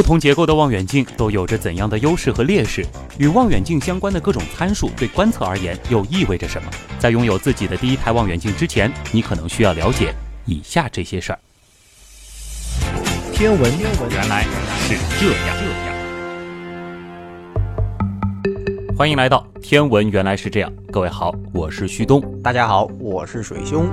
不同结构的望远镜都有着怎样的优势和劣势？与望远镜相关的各种参数对观测而言又意味着什么？在拥有自己的第一台望远镜之前，你可能需要了解以下这些事儿。天文原来是这样。欢迎来到天文原来是这样，各位好，我是旭东，大家好，我是水兄。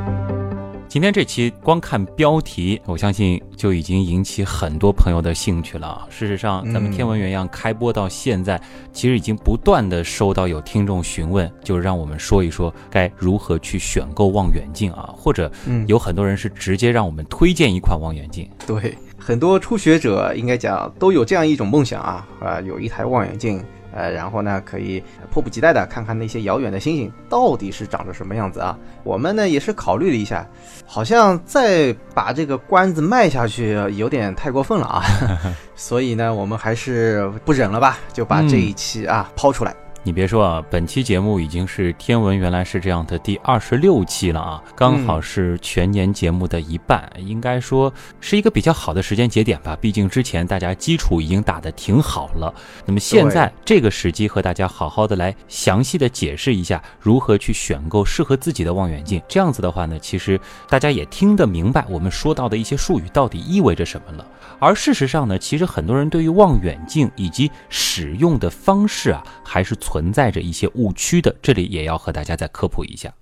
今天这期光看标题，我相信就已经引起很多朋友的兴趣了。事实上，咱们天文原样开播到现在，其实已经不断的收到有听众询问，就是让我们说一说该如何去选购望远镜啊，或者有很多人是直接让我们推荐一款望远镜。对，很多初学者应该讲都有这样一种梦想啊，啊，有一台望远镜。呃，然后呢，可以迫不及待的看看那些遥远的星星到底是长着什么样子啊？我们呢也是考虑了一下，好像再把这个关子卖下去有点太过分了啊，所以呢，我们还是不忍了吧，就把这一期啊抛出来。你别说啊，本期节目已经是天文原来是这样的第二十六期了啊，刚好是全年节目的一半，应该说是一个比较好的时间节点吧。毕竟之前大家基础已经打得挺好了，那么现在这个时机和大家好好的来详细的解释一下如何去选购适合自己的望远镜。这样子的话呢，其实大家也听得明白我们说到的一些术语到底意味着什么了。而事实上呢，其实很多人对于望远镜以及使用的方式啊，还是存在着一些误区的。这里也要和大家再科普一下。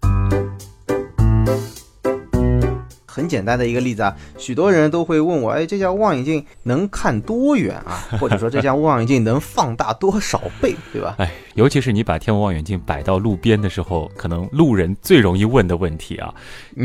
很简单的一个例子啊，许多人都会问我，哎，这家望远镜能看多远啊？或者说这家望远镜能放大多少倍，对吧？哎，尤其是你把天文望远镜摆到路边的时候，可能路人最容易问的问题啊，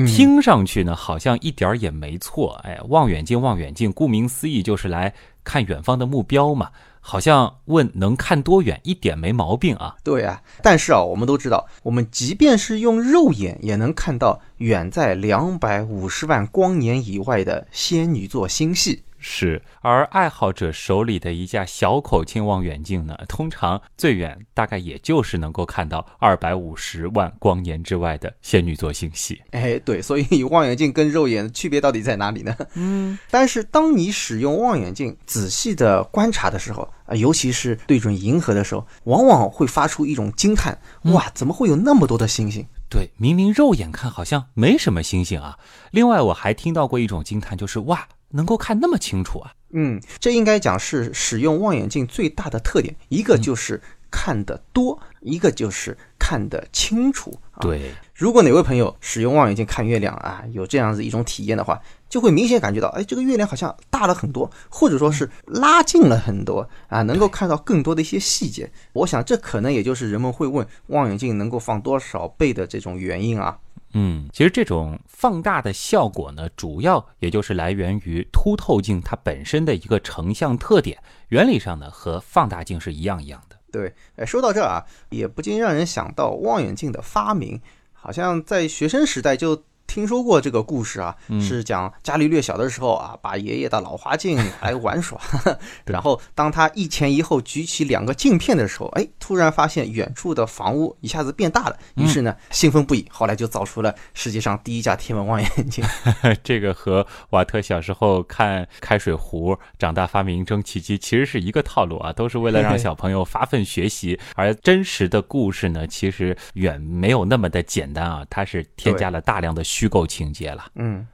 听上去呢好像一点儿也没错。哎，望远镜，望远镜，顾名思义就是来看远方的目标嘛。好像问能看多远一点没毛病啊？对啊，但是啊，我们都知道，我们即便是用肉眼也能看到远在两百五十万光年以外的仙女座星系。是，而爱好者手里的一架小口径望远镜呢，通常最远大概也就是能够看到二百五十万光年之外的仙女座星系。哎，对，所以望远镜跟肉眼的区别到底在哪里呢？嗯，但是当你使用望远镜仔细的观察的时候啊，尤其是对准银河的时候，往往会发出一种惊叹：哇，怎么会有那么多的星星？对，明明肉眼看好像没什么星星啊。另外，我还听到过一种惊叹，就是哇。能够看那么清楚啊？嗯，这应该讲是使用望远镜最大的特点，一个就是看得多，一个就是看得清楚。对，如果哪位朋友使用望远镜看月亮啊，有这样子一种体验的话，就会明显感觉到，哎，这个月亮好像大了很多，或者说是拉近了很多啊，能够看到更多的一些细节。我想这可能也就是人们会问望远镜能够放多少倍的这种原因啊。嗯，其实这种放大的效果呢，主要也就是来源于凸透镜它本身的一个成像特点，原理上呢和放大镜是一样一样的。对，哎，说到这啊，也不禁让人想到望远镜的发明，好像在学生时代就。听说过这个故事啊，是讲伽利略小的时候啊，把爷爷的老花镜来玩耍，然后当他一前一后举起两个镜片的时候，哎，突然发现远处的房屋一下子变大了，于是呢兴奋不已，后来就造出了世界上第一架天文望远镜。这个和瓦特小时候看开水壶，长大发明蒸汽机其实是一个套路啊，都是为了让小朋友发奋学习。而真实的故事呢，其实远没有那么的简单啊，它是添加了大量的。虚构情节了。嗯，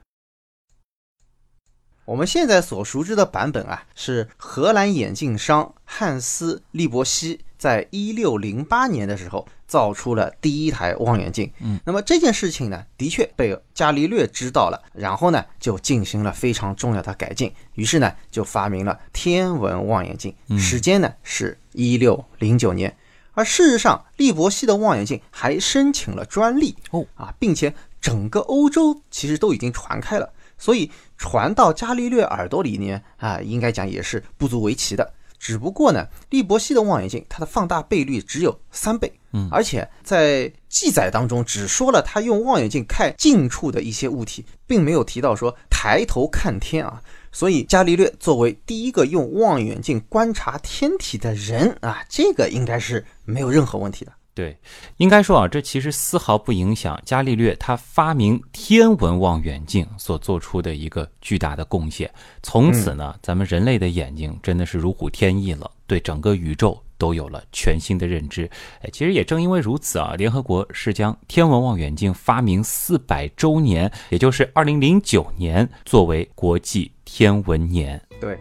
我们现在所熟知的版本啊，是荷兰眼镜商汉斯利伯西在一六零八年的时候造出了第一台望远镜。嗯，那么这件事情呢，的确被伽利略知道了，然后呢，就进行了非常重要的改进，于是呢，就发明了天文望远镜。时间呢是一六零九年，而事实上，利伯西的望远镜还申请了专利哦啊，并且。整个欧洲其实都已经传开了，所以传到伽利略耳朵里呢，啊，应该讲也是不足为奇的。只不过呢，利伯西的望远镜它的放大倍率只有三倍，嗯，而且在记载当中只说了他用望远镜看近处的一些物体，并没有提到说抬头看天啊。所以伽利略作为第一个用望远镜观察天体的人啊，这个应该是没有任何问题的。对，应该说啊，这其实丝毫不影响伽利略他发明天文望远镜所做出的一个巨大的贡献。从此呢，咱们人类的眼睛真的是如虎添翼了，对整个宇宙都有了全新的认知。哎，其实也正因为如此啊，联合国是将天文望远镜发明四百周年，也就是二零零九年，作为国际天文年。对。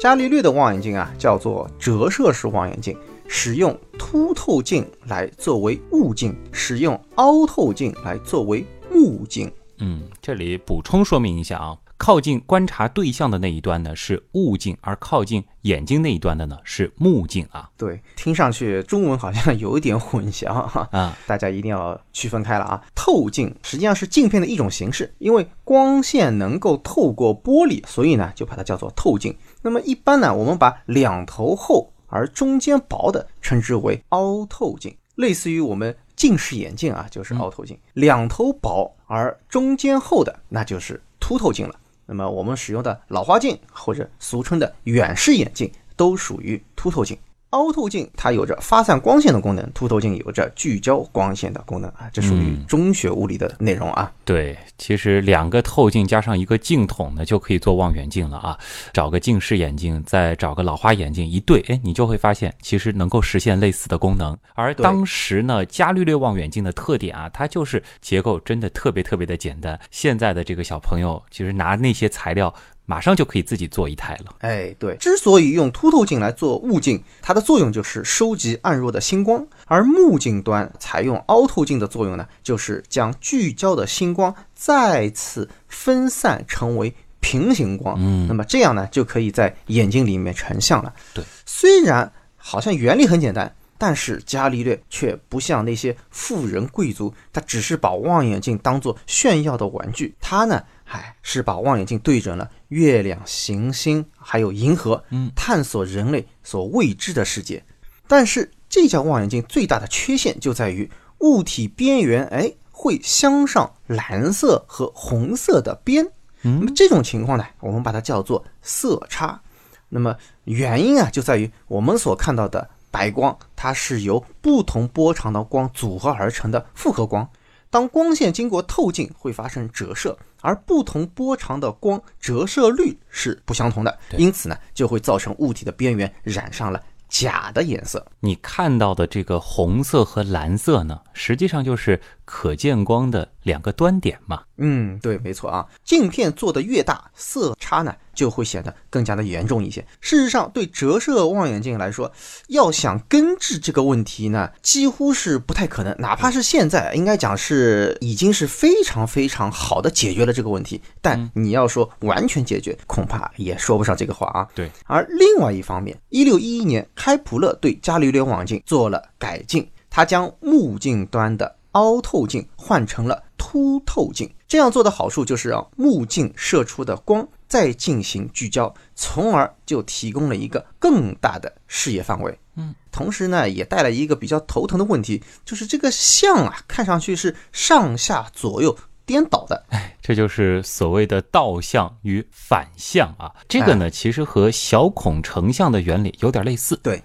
伽利略的望远镜啊，叫做折射式望远镜，使用凸透镜来作为物镜，使用凹透镜来作为目镜。嗯，这里补充说明一下啊，靠近观察对象的那一端呢是物镜，而靠近眼睛那一端的呢是目镜啊。对，听上去中文好像有一点混淆哈啊，大家一定要区分开了啊。透镜实际上是镜片的一种形式，因为光线能够透过玻璃，所以呢就把它叫做透镜。那么一般呢，我们把两头厚而中间薄的称之为凹透镜，类似于我们近视眼镜啊，就是凹透镜。两头薄而中间厚的，那就是凸透镜了。那么我们使用的老花镜或者俗称的远视眼镜，都属于凸透镜。凹透镜它有着发散光线的功能，凸透镜有着聚焦光线的功能啊，这属于中学物理的内容啊。对，其实两个透镜加上一个镜筒呢，就可以做望远镜了啊。找个近视眼镜，再找个老花眼镜一对，哎，你就会发现其实能够实现类似的功能。而当时呢，伽利略望远镜的特点啊，它就是结构真的特别特别的简单。现在的这个小朋友其实拿那些材料。马上就可以自己做一台了。哎，对，之所以用凸透镜来做物镜，它的作用就是收集暗弱的星光；而目镜端采用凹透镜的作用呢，就是将聚焦的星光再次分散成为平行光。嗯，那么这样呢，就可以在眼睛里面成像了。对，虽然好像原理很简单，但是伽利略却不像那些富人贵族，他只是把望远镜当做炫耀的玩具。他呢？嗨，是把望远镜对准了月亮、行星，还有银河，嗯，探索人类所未知的世界。但是这架望远镜最大的缺陷就在于物体边缘，哎，会镶上蓝色和红色的边。那么这种情况呢，我们把它叫做色差。那么原因啊，就在于我们所看到的白光，它是由不同波长的光组合而成的复合光。当光线经过透镜，会发生折射。而不同波长的光折射率是不相同的，因此呢，就会造成物体的边缘染上了假的颜色。你看到的这个红色和蓝色呢，实际上就是可见光的两个端点嘛。嗯，对，没错啊。镜片做的越大，色差呢就会显得更加的严重一些。事实上，对折射望远镜来说，要想根治这个问题呢，几乎是不太可能。哪怕是现在，应该讲是已经是非常非常好的解决了这个问题。但你要说完全解决，恐怕也说不上这个话啊。对。而另外一方面，一六一一年，开普勒对伽利略望远镜做了改进，他将目镜端的凹透镜换成了凸透镜。这样做的好处就是让目镜射出的光再进行聚焦，从而就提供了一个更大的视野范围。嗯，同时呢，也带来一个比较头疼的问题，就是这个像啊，看上去是上下左右颠倒的。哎，这就是所谓的倒像与反向啊。这个呢，其实和小孔成像的原理有点类似。对。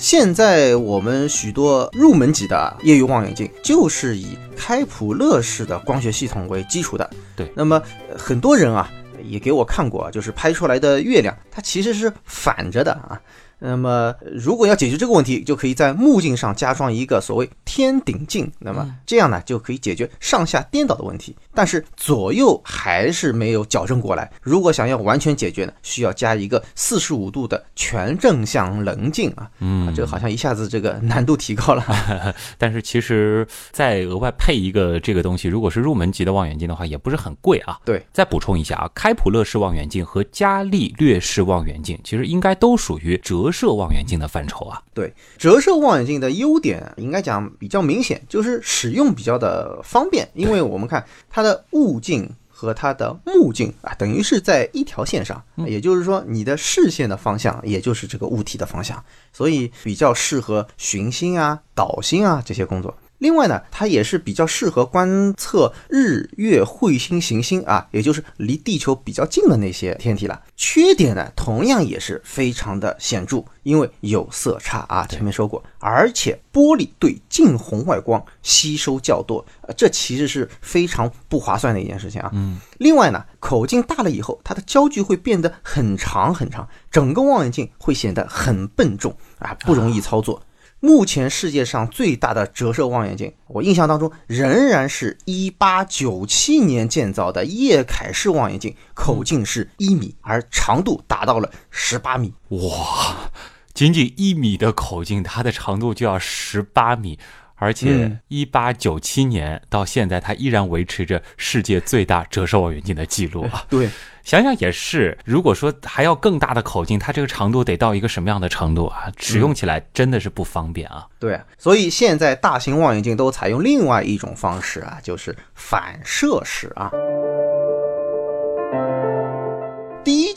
现在我们许多入门级的业余望远镜就是以开普勒式的光学系统为基础的。对，那么很多人啊也给我看过，就是拍出来的月亮，它其实是反着的啊。那么，如果要解决这个问题，就可以在目镜上加装一个所谓天顶镜。那么这样呢，就可以解决上下颠倒的问题。但是左右还是没有矫正过来。如果想要完全解决呢，需要加一个四十五度的全正向棱镜啊。嗯，这个好像一下子这个难度提高了。但是其实再额外配一个这个东西，如果是入门级的望远镜的话，也不是很贵啊。对，再补充一下啊，开普勒式望远镜和伽利略式望远镜其实应该都属于折。折射望远镜的范畴啊，对，折射望远镜的优点应该讲比较明显，就是使用比较的方便，因为我们看它的物镜和它的目镜啊，等于是在一条线上，也就是说你的视线的方向也就是这个物体的方向，所以比较适合寻星啊、导星啊这些工作。另外呢，它也是比较适合观测日月彗星行星啊，也就是离地球比较近的那些天体了。缺点呢，同样也是非常的显著，因为有色差啊，前面说过，而且玻璃对近红外光吸收较多，呃，这其实是非常不划算的一件事情啊。嗯，另外呢，口径大了以后，它的焦距会变得很长很长，整个望远镜会显得很笨重啊，不容易操作。目前世界上最大的折射望远镜，我印象当中仍然是一八九七年建造的叶凯式望远镜，口径是一米，而长度达到了十八米。哇，仅仅一米的口径，它的长度就要十八米，而且嗯一八九七年到现在，它依然维持着世界最大折射望远镜的记录啊！对，想想也是，如果说还要更大的口径，它这个长度得到一个什么样的程度啊？使用起来真的是不方便啊！对，所以现在大型望远镜都采用另外一种方式啊，就是反射式啊。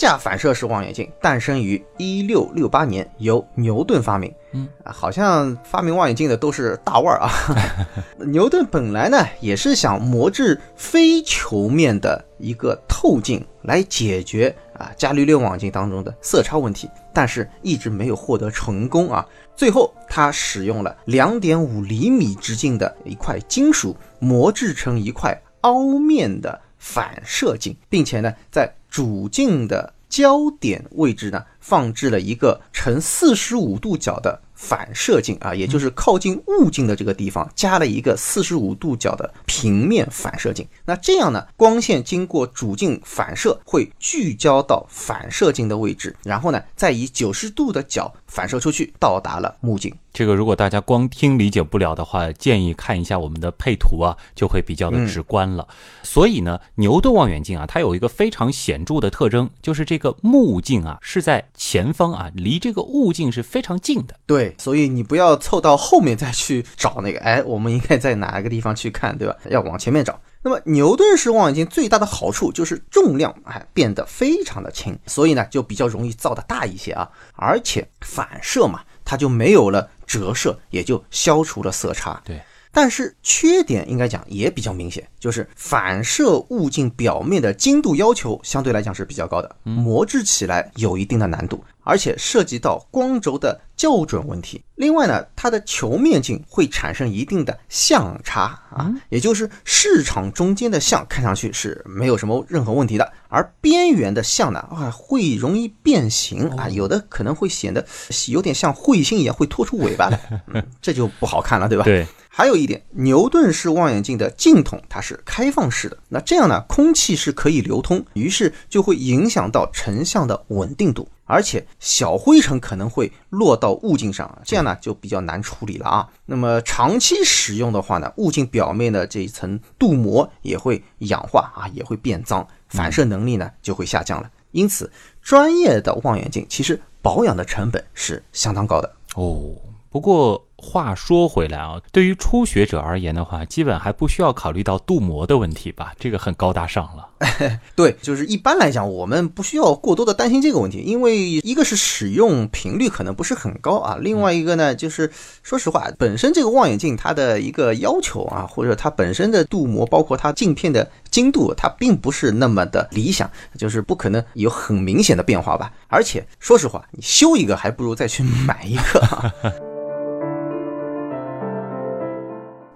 架反射式望远镜诞生于一六六八年，由牛顿发明。嗯啊，好像发明望远镜的都是大腕儿啊。牛顿本来呢也是想磨制非球面的一个透镜来解决啊伽利略望远镜当中的色差问题，但是一直没有获得成功啊。最后他使用了两点五厘米直径的一块金属磨制成一块凹面的反射镜，并且呢在主镜的焦点位置呢放置了一个呈四十五度角的反射镜啊，也就是靠近物镜的这个地方加了一个四十五度角的平面反射镜。那这样呢，光线经过主镜反射会聚焦到反射镜的位置，然后呢再以九十度的角反射出去，到达了目镜。这个如果大家光听理解不了的话，建议看一下我们的配图啊，就会比较的直观了。所以呢，牛顿望远镜啊，它有一个非常显著的特征，就是这个目镜啊是在前方啊，离这个物镜是非常近的。对，所以你不要凑到后面再去找那个，哎，我们应该在哪一个地方去看，对吧？要往前面找。那么牛顿式望远镜最大的好处就是重量哎变得非常的轻，所以呢就比较容易造的大一些啊，而且反射嘛，它就没有了折射，也就消除了色差。对。但是缺点应该讲也比较明显，就是反射物镜表面的精度要求相对来讲是比较高的，磨制起来有一定的难度，而且涉及到光轴的校准问题。另外呢，它的球面镜会产生一定的相差啊，也就是市场中间的像看上去是没有什么任何问题的，而边缘的像呢啊会容易变形啊，有的可能会显得有点像彗星一样会拖出尾巴来，嗯，这就不好看了，对吧？对，还有一点，牛顿式望远镜的镜筒它是开放式的，那这样呢，空气是可以流通，于是就会影响到成像的稳定度，而且小灰尘可能会落到物镜上，这样呢就比较难处理了啊。那么长期使用的话呢，物镜表面的这一层镀膜也会氧化啊，也会变脏，反射能力呢就会下降了。因此，专业的望远镜其实保养的成本是相当高的。哦，不过话说回来啊，对于初学者而言的话，基本还不需要考虑到镀膜的问题吧？这个很高大上了。对，就是一般来讲，我们不需要过多的担心这个问题，因为一个是使用频率可能不是很高啊，另外一个呢，就是说实话，本身这个望远镜它的一个要求啊，或者它本身的镀膜，包括它镜片的精度，它并不是那么的理想，就是不可能有很明显的变化吧。而且说实话，你修一个还不如再去买一个啊。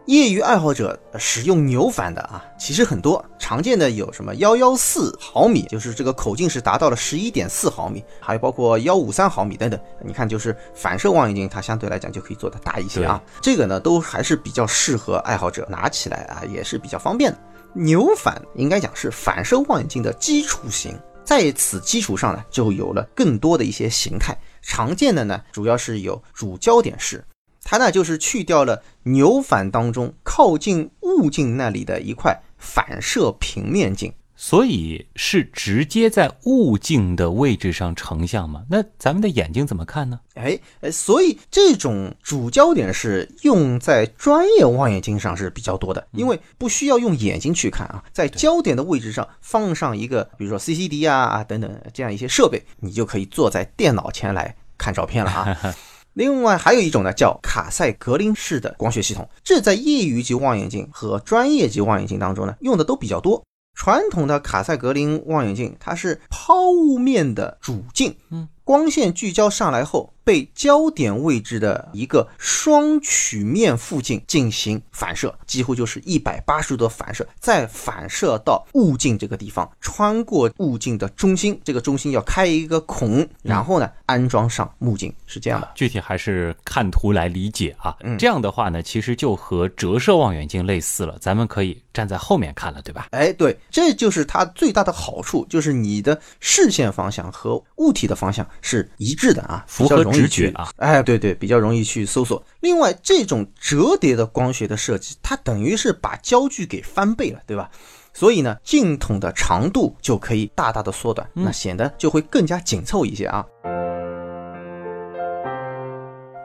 业余爱好者使用牛反的啊，其实很多，常见的有什么幺幺四毫米，就是这个口径是达到了十一点四毫米，还有包括幺五三毫米等等。你看，就是反射望远镜，它相对来讲就可以做得大一些啊。这个呢，都还是比较适合爱好者拿起来啊，也是比较方便。的。牛反应该讲是反射望远镜的基础型，在此基础上呢，就有了更多的一些形态。常见的呢，主要是有主焦点式。它呢就是去掉了牛反当中靠近物镜那里的一块反射平面镜，所以是直接在物镜的位置上成像吗？那咱们的眼睛怎么看呢？哎，呃，所以这种主焦点是用在专业望远镜上是比较多的，因为不需要用眼睛去看啊，在焦点的位置上放上一个，比如说 CCD 啊啊等等这样一些设备，你就可以坐在电脑前来看照片了啊。另外还有一种呢，叫卡塞格林式的光学系统，这在业余级望远镜和专业级望远镜当中呢，用的都比较多。传统的卡塞格林望远镜，它是抛物面的主镜，嗯，光线聚焦上来后。被焦点位置的一个双曲面附近进行反射，几乎就是一百八十度的反射，再反射到物镜这个地方，穿过物镜的中心，这个中心要开一个孔，然后呢安装上目镜，是这样的。具体还是看图来理解啊。嗯，这样的话呢，其实就和折射望远镜类似了，咱们可以站在后面看了，对吧？哎，对，这就是它最大的好处，就是你的视线方向和物体的方向是一致的啊，符合。直觉啊，哎，对对，比较容易去搜索。另外，这种折叠的光学的设计，它等于是把焦距给翻倍了，对吧？所以呢，镜筒的长度就可以大大的缩短，那显得就会更加紧凑一些啊。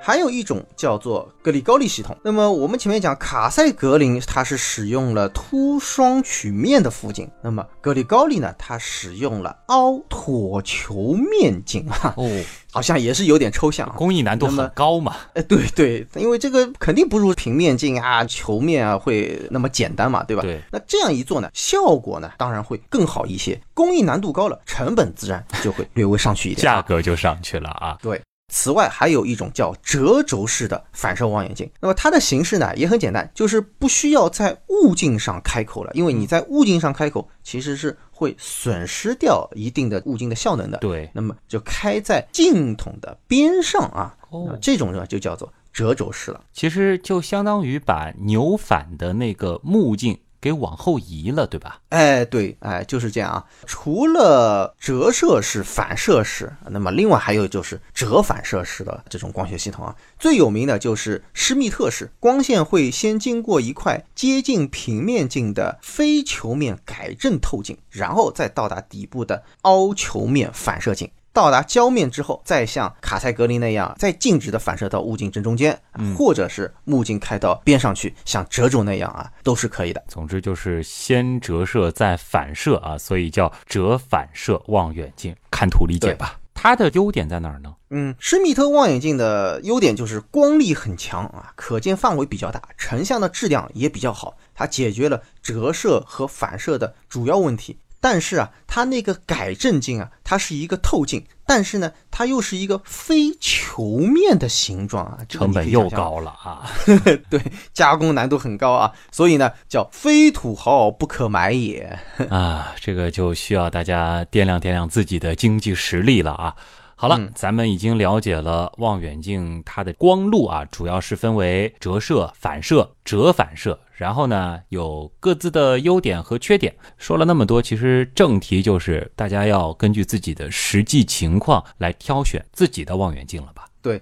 还有一种叫做格里高利系统。那么我们前面讲卡塞格林，它是使用了凸双曲面的附镜；那么格里高利呢，它使用了凹椭球面镜啊。哦，好像也是有点抽象，工艺难度很高嘛。哎，对对，因为这个肯定不如平面镜啊、球面啊会那么简单嘛，对吧？对。那这样一做呢，效果呢当然会更好一些。工艺难度高了，成本自然就会略微上去一点，价格就上去了啊。对。此外，还有一种叫折轴式的反射望远镜。那么它的形式呢也很简单，就是不需要在物镜上开口了，因为你在物镜上开口其实是会损失掉一定的物镜的效能的。对，那么就开在镜筒的边上啊。哦，这种呢就叫做折轴式了。其实就相当于把扭反的那个目镜。给往后移了，对吧？哎，对，哎，就是这样啊。除了折射式、反射式，那么另外还有就是折反射式的这种光学系统啊。最有名的就是施密特式，光线会先经过一块接近平面镜的非球面改正透镜，然后再到达底部的凹球面反射镜。到达焦面之后，再像卡塞格林那样，再静止的反射到物镜正中间，或者是目镜开到边上去，像折轴那样啊，都是可以的。总之就是先折射再反射啊，所以叫折反射望远镜。看图理解吧。它的优点在哪儿呢？嗯，施密特望远镜的优点就是光力很强啊，可见范围比较大，成像的质量也比较好，它解决了折射和反射的主要问题。但是啊，它那个改正镜啊，它是一个透镜，但是呢，它又是一个非球面的形状啊，成本又高了啊。对，加工难度很高啊，所以呢，叫非土豪不可买也 啊。这个就需要大家掂量掂量自己的经济实力了啊。好了，咱们已经了解了望远镜它的光路啊，主要是分为折射、反射、折反射，然后呢有各自的优点和缺点。说了那么多，其实正题就是大家要根据自己的实际情况来挑选自己的望远镜了吧？对。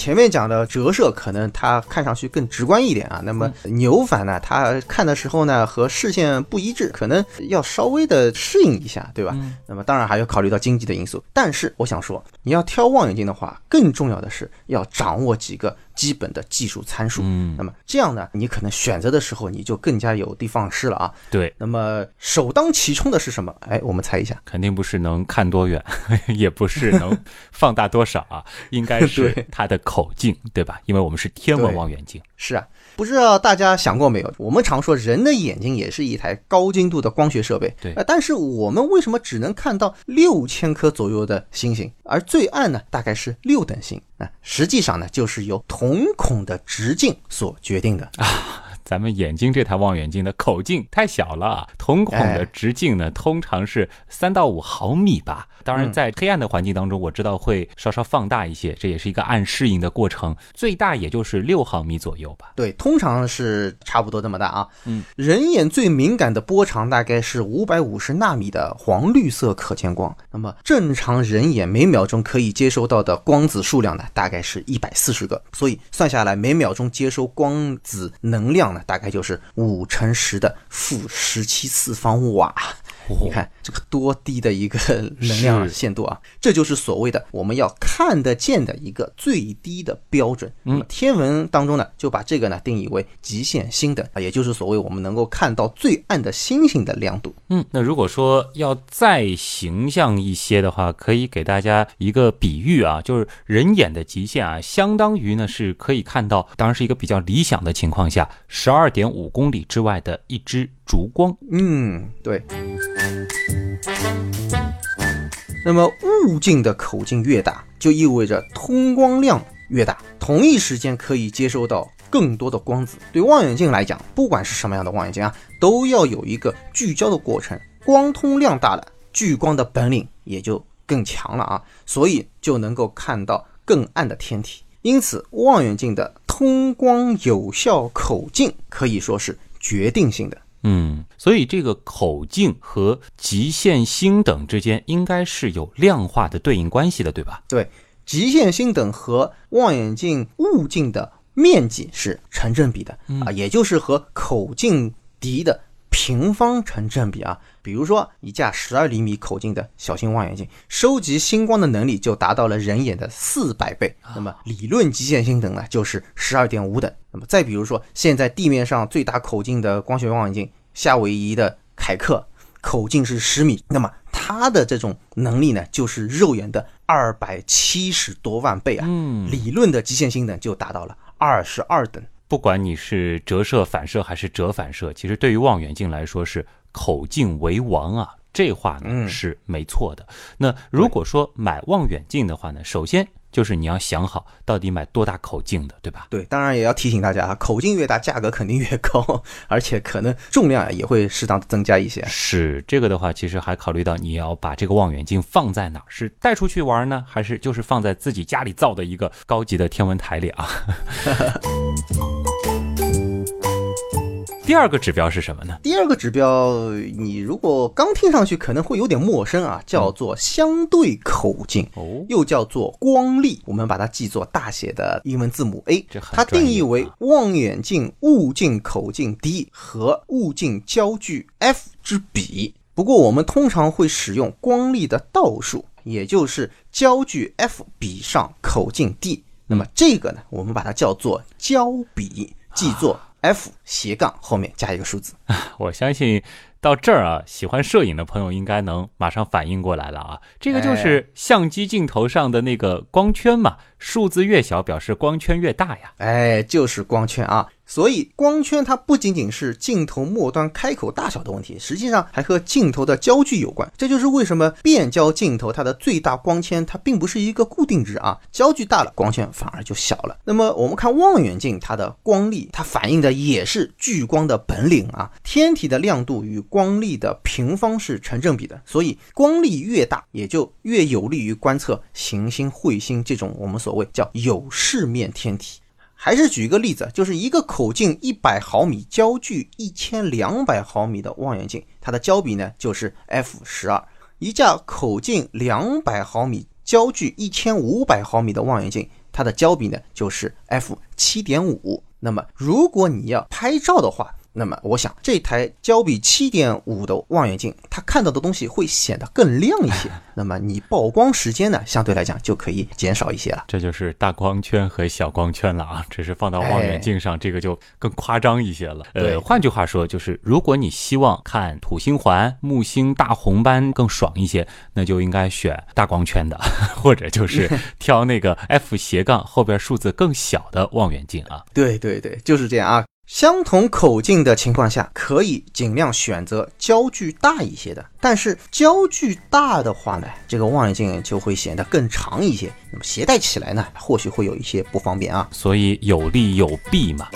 前面讲的折射可能它看上去更直观一点啊，那么牛反呢，它看的时候呢和视线不一致，可能要稍微的适应一下，对吧？那么当然还要考虑到经济的因素。但是我想说，你要挑望远镜的话，更重要的是要掌握几个。基本的技术参数，嗯，那么这样呢，你可能选择的时候你就更加有的放矢了啊。对，那么首当其冲的是什么？哎，我们猜一下，肯定不是能看多远，也不是能放大多少啊，应该是 它的口径，对吧？因为我们是天文望远镜。是啊，不知道大家想过没有？我们常说人的眼睛也是一台高精度的光学设备，对，但是我们为什么只能看到六千颗左右的星星，而最暗呢？大概是六等星。啊实际上呢，就是由瞳孔的直径所决定的啊。咱们眼睛这台望远镜的口径太小了，瞳孔的直径呢，通常是三到五毫米吧。当然，在黑暗的环境当中，我知道会稍稍放大一些，这也是一个暗适应的过程。最大也就是六毫米左右吧。对，通常是差不多这么大啊。嗯，人眼最敏感的波长大概是五百五十纳米的黄绿色可见光。那么正常人眼每秒钟可以接收到的光子数量呢，大概是一百四十个。所以算下来，每秒钟接收光子能量大概就是五乘十的负十七次方瓦。你看这个多低的一个能量限度啊！这就是所谓的我们要看得见的一个最低的标准。那么天文当中呢，就把这个呢定义为极限星等啊，也就是所谓我们能够看到最暗的星星的亮度。嗯，那如果说要再形象一些的话，可以给大家一个比喻啊，就是人眼的极限啊，相当于呢是可以看到，当然是一个比较理想的情况下，十二点五公里之外的一支烛光。嗯，对。那么物镜的口径越大，就意味着通光量越大，同一时间可以接收到更多的光子。对望远镜来讲，不管是什么样的望远镜啊，都要有一个聚焦的过程。光通量大了，聚光的本领也就更强了啊，所以就能够看到更暗的天体。因此，望远镜的通光有效口径可以说是决定性的。嗯，所以这个口径和极限星等之间应该是有量化的对应关系的，对吧？对，极限星等和望远镜物镜的面积是成正比的啊，也就是和口径笛的平方成正比啊。比如说，一架十二厘米口径的小型望远镜，收集星光的能力就达到了人眼的四百倍。那么理论极限星等呢，就是十二点五等。那么再比如说，现在地面上最大口径的光学望远镜夏威夷的凯克，口径是十米，那么它的这种能力呢，就是肉眼的二百七十多万倍啊。嗯，理论的极限星等就达到了二十二等。不管你是折射反射还是折反射，其实对于望远镜来说是。口径为王啊，这话呢是没错的。那如果说买望远镜的话呢，首先就是你要想好到底买多大口径的，对吧？对，当然也要提醒大家啊，口径越大，价格肯定越高，而且可能重量也会适当的增加一些。是这个的话，其实还考虑到你要把这个望远镜放在哪儿，是带出去玩呢，还是就是放在自己家里造的一个高级的天文台里啊？第二个指标是什么呢？第二个指标，你如果刚听上去可能会有点陌生啊，叫做相对口径，哦，又叫做光力。我们把它记作大写的英文字母 A。它定义为望远镜物镜口径 d 和物镜焦距 f 之比。不过我们通常会使用光力的倒数，也就是焦距 f 比上口径 d。那么这个呢，我们把它叫做焦比，记作 f 斜杠后面加一个数字。我相信到这儿啊，喜欢摄影的朋友应该能马上反应过来了啊，这个就是相机镜头上的那个光圈嘛，数字越小表示光圈越大呀。哎，就是光圈啊。所以光圈它不仅仅是镜头末端开口大小的问题，实际上还和镜头的焦距有关。这就是为什么变焦镜头它的最大光圈它并不是一个固定值啊，焦距大了光圈反而就小了。那么我们看望远镜它的光力，它反映的也是聚光的本领啊。天体的亮度与光力的平方是成正比的，所以光力越大，也就越有利于观测行星、彗星这种我们所所谓叫有视面天体。还是举一个例子，就是一个口径一百毫米、焦距一千两百毫米的望远镜，它的焦比呢就是 f 十二；一架口径两百毫米、焦距一千五百毫米的望远镜，它的焦比呢就是 f 七点五。那么，如果你要拍照的话，那么我想这台焦比七点五的望远镜，它看到的东西会显得更亮一些。那么你曝光时间呢，相对来讲就可以减少一些了。这就是大光圈和小光圈了啊，只是放到望远镜上，这个就更夸张一些了。对呃，换句话说，就是如果你希望看土星环、木星大红斑更爽一些，那就应该选大光圈的，或者就是挑那个 f 斜杠后边数字更小的望远镜啊。对对对，就是这样啊。相同口径的情况下，可以尽量选择焦距大一些的。但是焦距大的话呢，这个望远镜就会显得更长一些。那么携带起来呢，或许会有一些不方便啊。所以有利有弊嘛。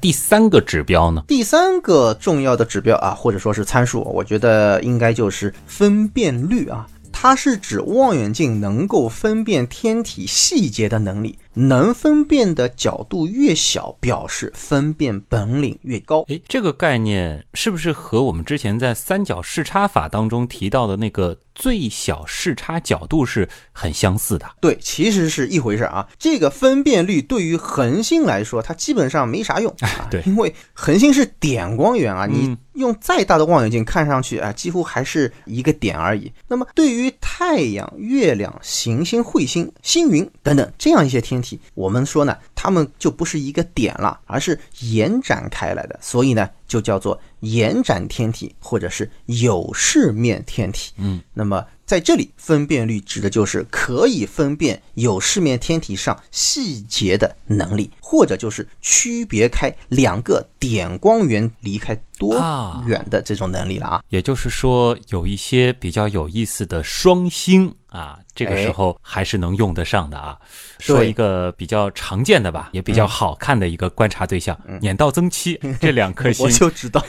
第三个指标呢？第三个重要的指标啊，或者说是参数，我觉得应该就是分辨率啊。它是指望远镜能够分辨天体细节的能力。能分辨的角度越小，表示分辨本领越高。诶，这个概念是不是和我们之前在三角视差法当中提到的那个最小视差角度是很相似的？对，其实是一回事啊。这个分辨率对于恒星来说，它基本上没啥用啊。对，因为恒星是点光源啊，你嗯用再大的望远镜看上去啊，几乎还是一个点而已。那么对于太阳、月亮、行星、彗星、星云等等这样一些天体，我们说呢，它们就不是一个点了，而是延展开来的，所以呢，就叫做延展天体或者是有视面天体。嗯，那么在这里，分辨率指的就是可以分辨有视面天体上细节的能力，或者就是区别开两个点光源离开多啊远的这种能力了啊。也就是说，有一些比较有意思的双星啊，这个时候还是能用得上的啊。说一个比较常见的吧，也比较好看的一个观察对象，碾道增七 这两颗星我，就知道，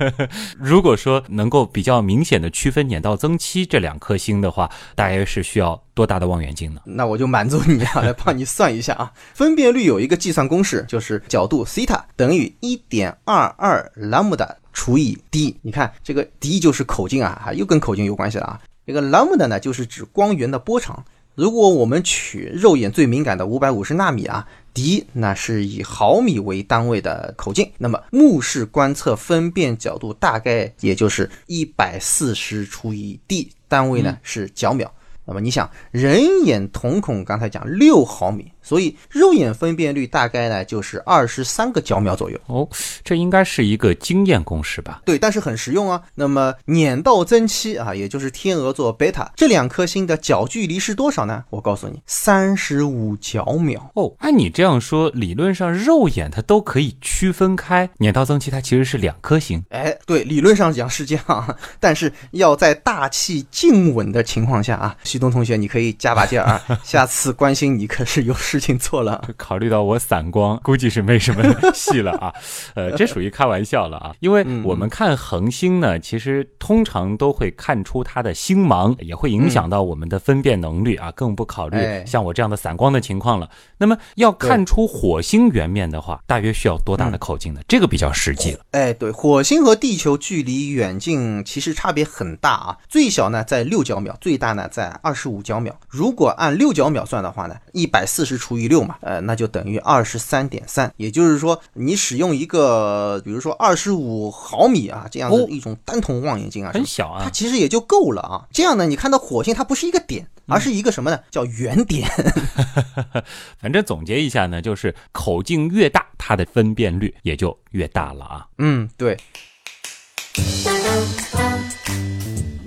如果说能够比较明显的区分碾道增七这两颗星的话，大约是需要多大的望远镜呢？那我就满足你啊，来帮你算一下啊。分辨率有一个计算公式，就是角度西塔等于一点二二兰姆达除以 d。你看这个 d 就是口径啊，又跟口径有关系了啊。这个 lambda 呢，就是指光源的波长。如果我们取肉眼最敏感的五百五十纳米啊，d 那是以毫米为单位的口径，那么目视观测分辨角度大概也就是一百四十除以 d，单位呢是角秒。那么你想，人眼瞳孔刚才讲六毫米，所以肉眼分辨率大概呢就是二十三个角秒左右。哦，这应该是一个经验公式吧？对，但是很实用啊。那么碾道增七啊，也就是天鹅座贝塔这两颗星的角距离是多少呢？我告诉你，三十五角秒。哦，按你这样说，理论上肉眼它都可以区分开碾道增七，它其实是两颗星。哎，对，理论上讲是这样啊，但是要在大气静稳的情况下啊，旭东同学，你可以加把劲儿啊，下次关心你可是有事情做了。考虑到我散光，估计是没什么戏了啊。呃，这属于开玩笑了啊，因为我们看恒星呢，其实通常都会看出它的星芒，也会影响到我们的分辨能力啊，更不考虑哎像我这样的散光的情况了。那么要看出火星圆面的话，大约需要多大的口径呢？这个比较实际了。哎，对，火星和地球距离远近其实差别很大啊，最小呢在六角秒，最大呢在二十五角秒。如果按六角秒算的话呢，一百四十除以六嘛，呃，那就等于二十三点三。也就是说，你使用一个比如说二十五毫米啊这样的哦一种单筒望远镜啊，很小啊它其实也就够了啊。这样呢，你看到火星它不是一个点，而是一个什么呢？叫圆点。反正总结一下呢，就是口径越大，它的分辨率也就越大了啊。嗯，对。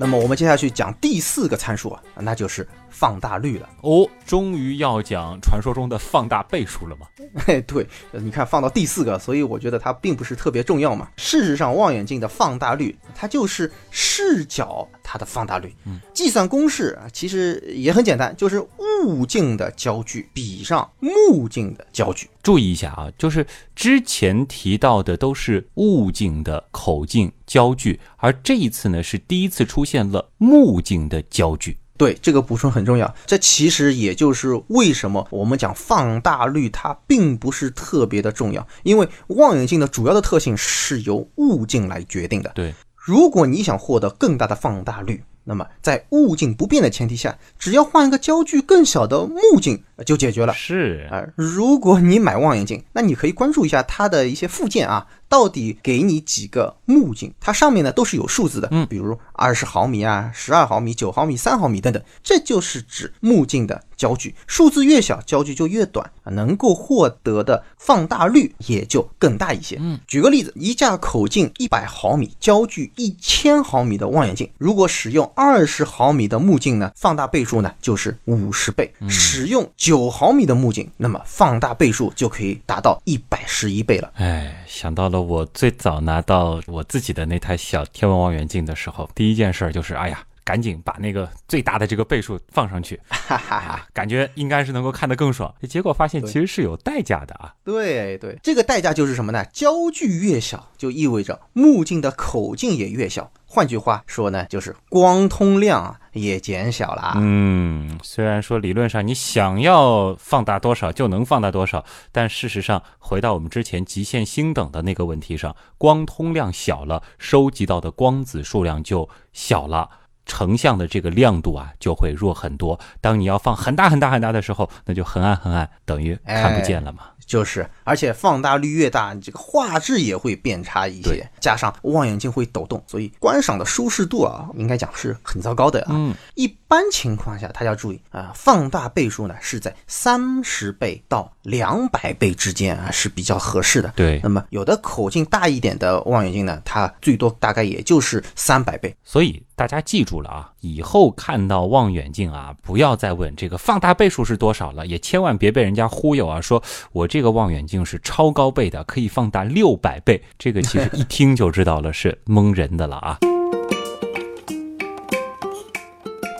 那么我们接下去讲第四个参数啊，那就是放大率了。哦，终于要讲传说中的放大倍数了吗？哎，对，呃你看放到第四个，所以我觉得它并不是特别重要嘛。事实上，望远镜的放大率，它就是视角它的放大率。嗯，计算公式啊，其实也很简单，就是物镜的焦距比上目镜的焦距。注意一下啊，就是之前提到的都是物镜的口径、焦距，而这一次呢是第一次出现了目镜的焦距。对，这个补充很重要。这其实也就是为什么我们讲放大率它并不是特别的重要，因为望远镜的主要的特性是由物镜来决定的。对，如果你想获得更大的放大率，那么在物镜不变的前提下，只要换一个焦距更小的目镜呃就解决了。是啊、如果你买望远镜，那你可以关注一下它的一些附件啊，到底给你几个目镜，它上面呢都是有数字的，嗯比如二十毫米啊、十二毫米、九毫米、三毫米等等，这就是指目镜的焦距，数字越小，焦距就越短，啊能够获得的放大率也就更大一些。嗯，举个例子，一架口径一百毫米、焦距一千毫米的望远镜，如果使用二十毫米的目镜呢，放大倍数呢就是五十倍；使用九九毫米的目镜，那么放大倍数就可以达到一百十一倍了。哎，想到了我最早拿到我自己的那台小天文望远镜的时候，第一件事儿就是，哎呀，赶紧把那个最大的这个倍数放上去，哈哈哈。啊，感觉应该是能够看得更爽。结果发现其实是有代价的啊。对对，这个代价就是什么呢？焦距越小，就意味着目镜的口径也越小。换句话说呢，就是光通量啊也减小了。嗯，虽然说理论上你想要放大多少就能放大多少，但事实上回到我们之前极限星等的那个问题上，光通量小了，收集到的光子数量就小了，成像的这个亮度啊就会弱很多。当你要放很大很大很大的时候，那就很暗很暗，等于看不见了嘛。就是，而且放大率越大，你这个画质也会变差一些。加上望远镜会抖动，所以观赏的舒适度啊，应该讲是很糟糕的啊。嗯，一般情况下，大家注意啊，放大倍数呢是在三十倍到两百倍之间啊，是比较合适的。对，那么有的口径大一点的望远镜呢，它最多大概也就是三百倍。所以大家记住了啊，以后看到望远镜啊，不要再问这个放大倍数是多少了，也千万别被人家忽悠啊，说我这。个望远镜是超高倍的，可以放大六百倍。这个其实一听就知道了，是蒙人的了啊。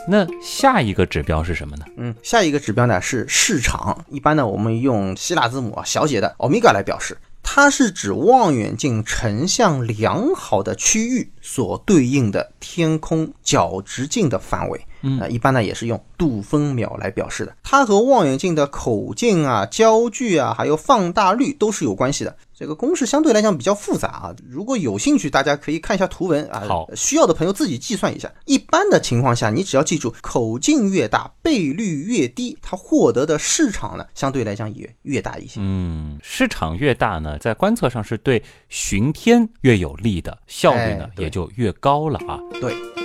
那下一个指标是什么呢？嗯，下一个指标呢是视场。一般呢，我们用希腊字母啊小写的欧米伽来表示，它是指望远镜成像良好的区域所对应的天空角直径的范围。嗯，一般呢也是用度分秒来表示的。它和望远镜的口径啊、焦距啊，还有放大率都是有关系的。这个公式相对来讲比较复杂啊，如果有兴趣，大家可以看一下图文啊。好，需要的朋友自己计算一下。一般的情况下，你只要记住口径越大，倍率越低，它获得的市场呢，相对来讲也越大一些。嗯，市场越大呢，在观测上是对巡天越有利的，效率呢也就越高了啊。对。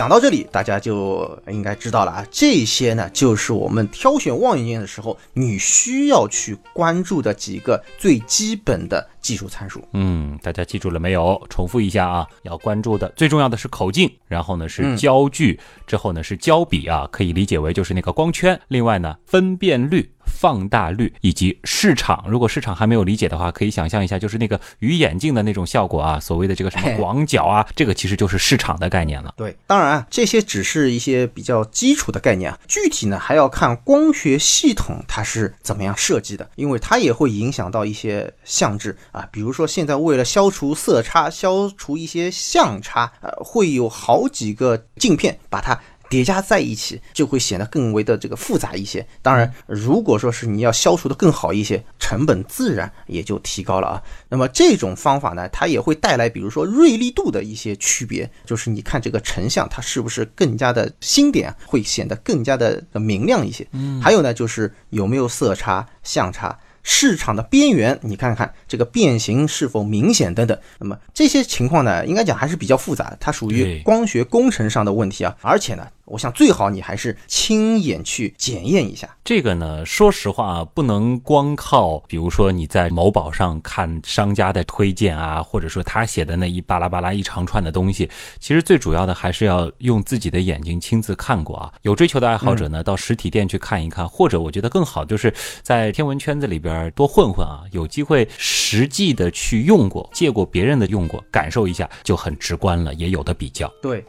讲到这里，大家就应该知道了啊，这些呢就是我们挑选望远镜的时候，你需要去关注的几个最基本的。技术参数，嗯，大家记住了没有？重复一下啊，要关注的最重要的是口径，然后呢是焦距，之后呢是焦比啊，可以理解为就是那个光圈。另外呢，分辨率、放大率以及市场。如果市场还没有理解的话，可以想象一下，就是那个鱼眼镜的那种效果啊，所谓的这个什么广角啊，这个其实就是市场的概念了。对，当然啊，这些只是一些比较基础的概念啊，具体呢还要看光学系统它是怎么样设计的，因为它也会影响到一些相质。啊，比如说现在为了消除色差、消除一些相差，呃，会有好几个镜片把它叠加在一起，就会显得更为的这个复杂一些。当然，如果说是你要消除的更好一些，成本自然也就提高了啊。那么这种方法呢，它也会带来，比如说锐利度的一些区别，就是你看这个成像它是不是更加的星点会显得更加的明亮一些。嗯，还有呢，就是有没有色差、相差。市场的边缘，你看看这个变形是否明显等等。那么这些情况呢，应该讲还是比较复杂，它属于光学工程上的问题啊，而且呢。我想最好你还是亲眼去检验一下。这个呢，说实话不能光靠，比如说你在某宝上看商家的推荐啊，或者说他写的那一巴拉巴拉一长串的东西，其实最主要的还是要用自己的眼睛亲自看过啊。有追求的爱好者呢，到实体店去看一看，或者我觉得更好就是在天文圈子里边多混混啊，有机会实际的去用过，借过别人的用过，感受一下就很直观了，也有的比较。对。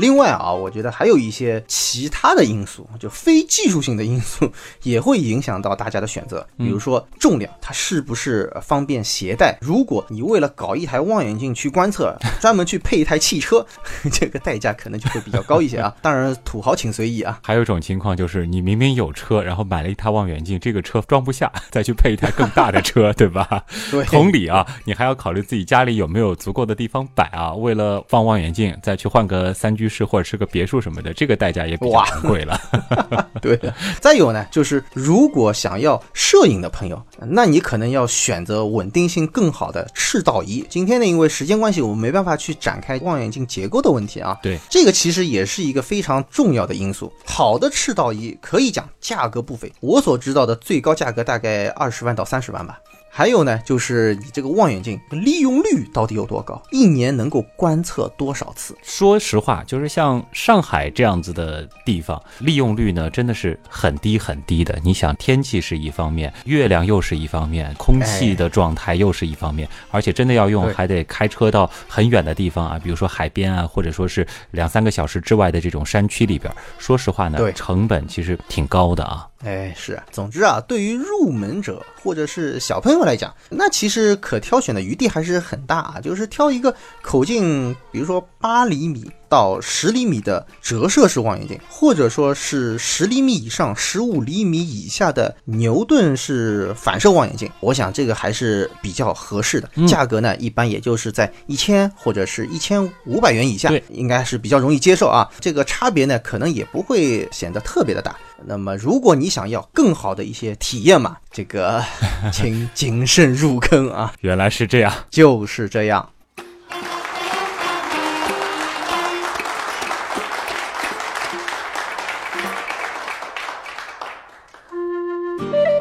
另外啊，我觉得还有一些其他的因素，就非技术性的因素 也会影响到大家的选择。比如说重量，它是不是方便携带？如果你为了搞一台望远镜去观测，专门去配一台汽车，这个代价可能就会比较高一些啊。当然，土豪请随意啊。还有一种情况就是，你明明有车，然后买了一台望远镜，这个车装不下，再去配一台更大的车，对吧？对。同理啊，你还要考虑自己家里有没有足够的地方摆啊。为了放望远镜，再去换个三。居室或者是个别墅什么的，这个代价也比较贵了。对，再有呢，就是如果想要摄影的朋友，那你可能要选择稳定性更好的赤道仪。今天呢，因为时间关系，我们没办法去展开望远镜结构的问题啊。对，这个其实也是一个非常重要的因素。好的赤道仪可以讲价格不菲，我所知道的最高价格大概二十万到三十万吧。还有呢，就是你这个望远镜利用率到底有多高，一年能够观测多少次？说实话，就是像上海这样子的地方，利用率呢真的是很低很低的。你想，天气是一方面，月亮又是一方面，空气的状态又是一方面，而且真的要用，还得开车到很远的地方啊，比如说海边啊，或者说是两三个小时之外的这种山区里边。说实话呢，成本其实挺高的啊。哎，是啊，总之啊，对于入门者或者是小朋友来讲，那其实可挑选的余地还是很大啊。就是挑一个口径，比如说八厘米到十厘米的折射式望远镜，或者说是十厘米以上、十五厘米以下的牛顿式反射望远镜，我想这个还是比较合适的。价格呢，一般也就是在一千或者是一千五百元以下，应该是比较容易接受啊。这个差别呢，可能也不会显得特别的大。那么，如果你想要更好的一些体验嘛，这个 请谨慎入坑啊！原来是这样，就是这样。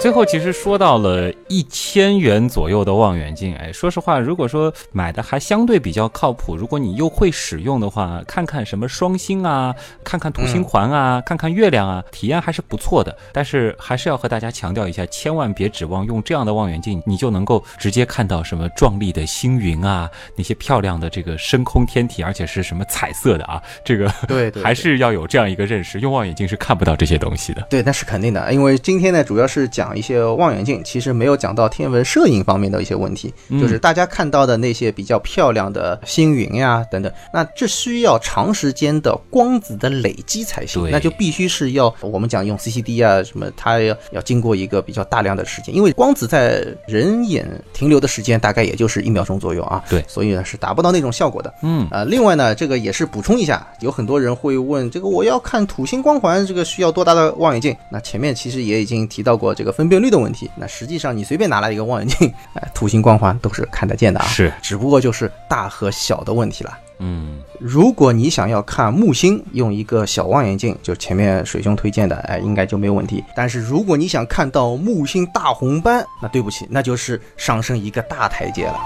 最后，其实说到了一千元左右的望远镜，哎，说实话，如果说买的还相对比较靠谱，如果你又会使用的话，看看什么双星啊，看看土星环啊，看看月亮啊，体验还是不错的。但是还是要和大家强调一下，千万别指望用这样的望远镜，你就能够直接看到什么壮丽的星云啊，那些漂亮的这个深空天体，而且是什么彩色的啊，这个对对，还是要有这样一个认识，用望远镜是看不到这些东西的。对，那是肯定的，因为今天呢，主要是讲。一些望远镜其实没有讲到天文摄影方面的一些问题，就是大家看到的那些比较漂亮的星云呀等等，那这需要长时间的光子的累积才行，那就必须是要我们讲用 CCD 啊什么，它要要经过一个比较大量的时间，因为光子在人眼停留的时间大概也就是一秒钟左右啊，对，所以呢是达不到那种效果的。嗯，呃，另外呢，这个也是补充一下，有很多人会问，这个我要看土星光环，这个需要多大的望远镜？那前面其实也已经提到过这个。分辨率的问题，那实际上你随便拿来一个望远镜，哎，土星光环都是看得见的啊。是，只不过就是大和小的问题了。嗯，如果你想要看木星，用一个小望远镜，就前面水兄推荐的，哎，应该就没有问题。但是如果你想看到木星大红斑，那对不起，那就是上升一个大台阶了。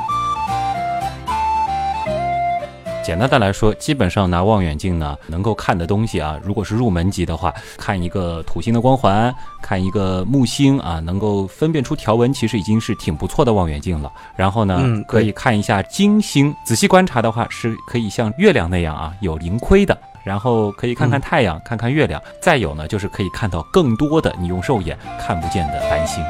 简单的来说，基本上拿望远镜呢，能够看的东西啊，如果是入门级的话，看一个土星的光环，看一个木星啊，能够分辨出条纹，其实已经是挺不错的望远镜了。然后呢，可以看一下金星，仔细观察的话，是可以像月亮那样啊，有盈亏的。然后可以看看太阳，看看月亮，再有呢，就是可以看到更多的你用肉眼看不见的繁星。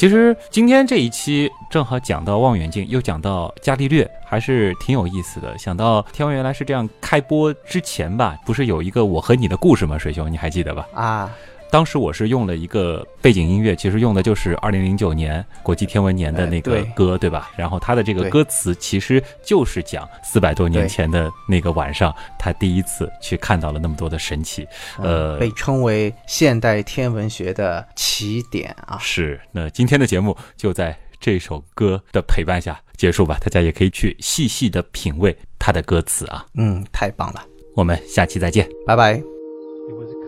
其实今天这一期正好讲到望远镜，又讲到伽利略，还是挺有意思的。想到天文原来是这样，开播之前吧，不是有一个我和你的故事吗？水兄，你还记得吧？啊。当时我是用了一个背景音乐，其实用的就是二零零九年国际天文年的那个歌，对吧？然后它的这个歌词其实就是讲四百多年前的那个晚上，他第一次去看到了那么多的神奇，呃，被称为现代天文学的起点啊。是，那今天的节目就在这首歌的陪伴下结束吧，大家也可以去细细的品味它的歌词啊。嗯，太棒了，我们下期再见，拜拜。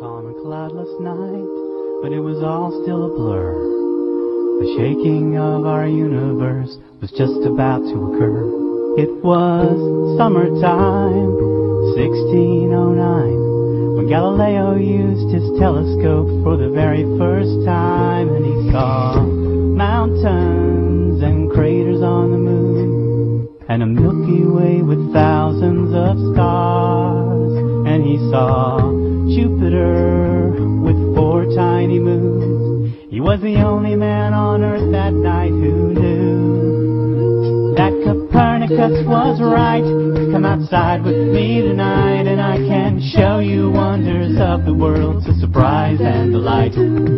Calm and cloudless night, but it was all still a blur. The shaking of our universe was just about to occur. It was summertime, 1609, when Galileo used his telescope for the very first time, and he saw mountains and craters on the moon, and a Milky Way with thousands of stars, saw Jupiter with four tiny moons. He was the only man on earth that night who knew that Copernicus was right. Come outside with me tonight and I can show you wonders of the world to surprise and delight.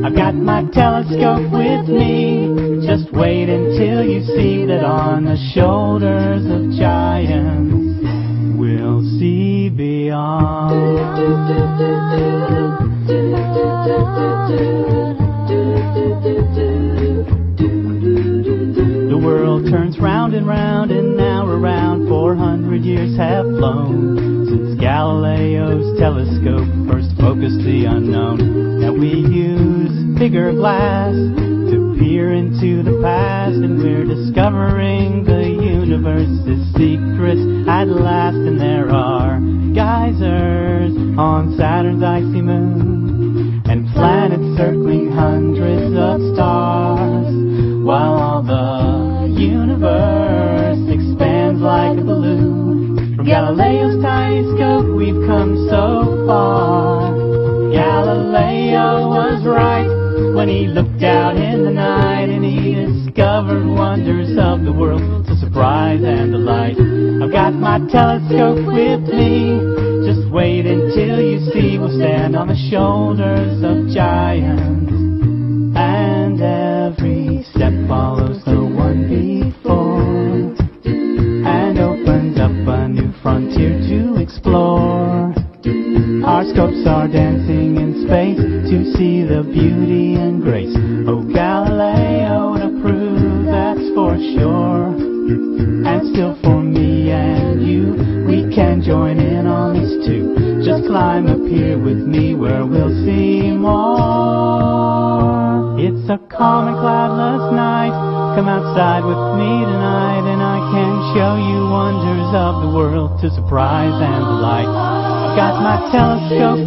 I've got my telescope with me. Just wait until you see that on the shoulders of giants we'll see beyond. The world turns round and round, and now around 400 years have flown since Galileo's telescope first focused the unknown. Now we use bigger glass to peer into the past, and we're discovering the universe's secrets at last. And there are geysers on Saturn's icy moon, and planets circling hundreds of stars, while all the universe expands like a balloon. From Galileo's tiny scope, we've come so far. Galileo was right when he looked out in the night and he discovered wonders of the world surprise and delight. I've got my telescope with me. Just wait until you see we'll stand on the shoulders of giants. And every step follows the one before and opens up a new frontier to explore. Our scopes are dancing in space to see the beauty to surprise and delight. I've got my telescope